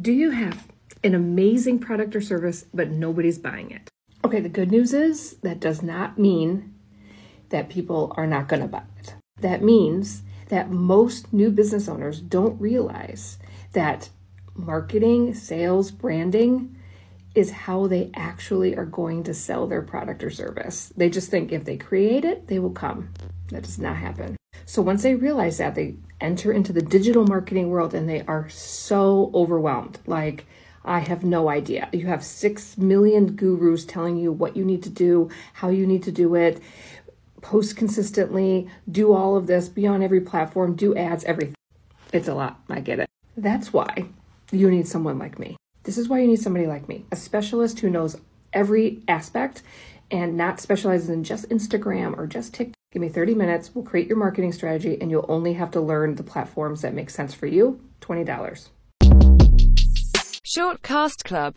Do you have an amazing product or service, but nobody's buying it? Okay, the good news is that does not mean that people are not going to buy it. That means that most new business owners don't realize that marketing, sales, branding is how they actually are going to sell their product or service. They just think if they create it, they will come. That does not happen. So once they realize that, they enter into the digital marketing world and they are so overwhelmed. Like, I have no idea. You have six million gurus telling you what you need to do, how you need to do it, post consistently, do all of this, be on every platform, do ads, everything. It's a lot. I get it. That's why you need someone like me. This is why you need somebody like me, a specialist who knows every aspect and not specializes in just Instagram or just TikTok. Give me 30 minutes, we'll create your marketing strategy, and you'll only have to learn the platforms that make sense for you. $20. Shortcast Club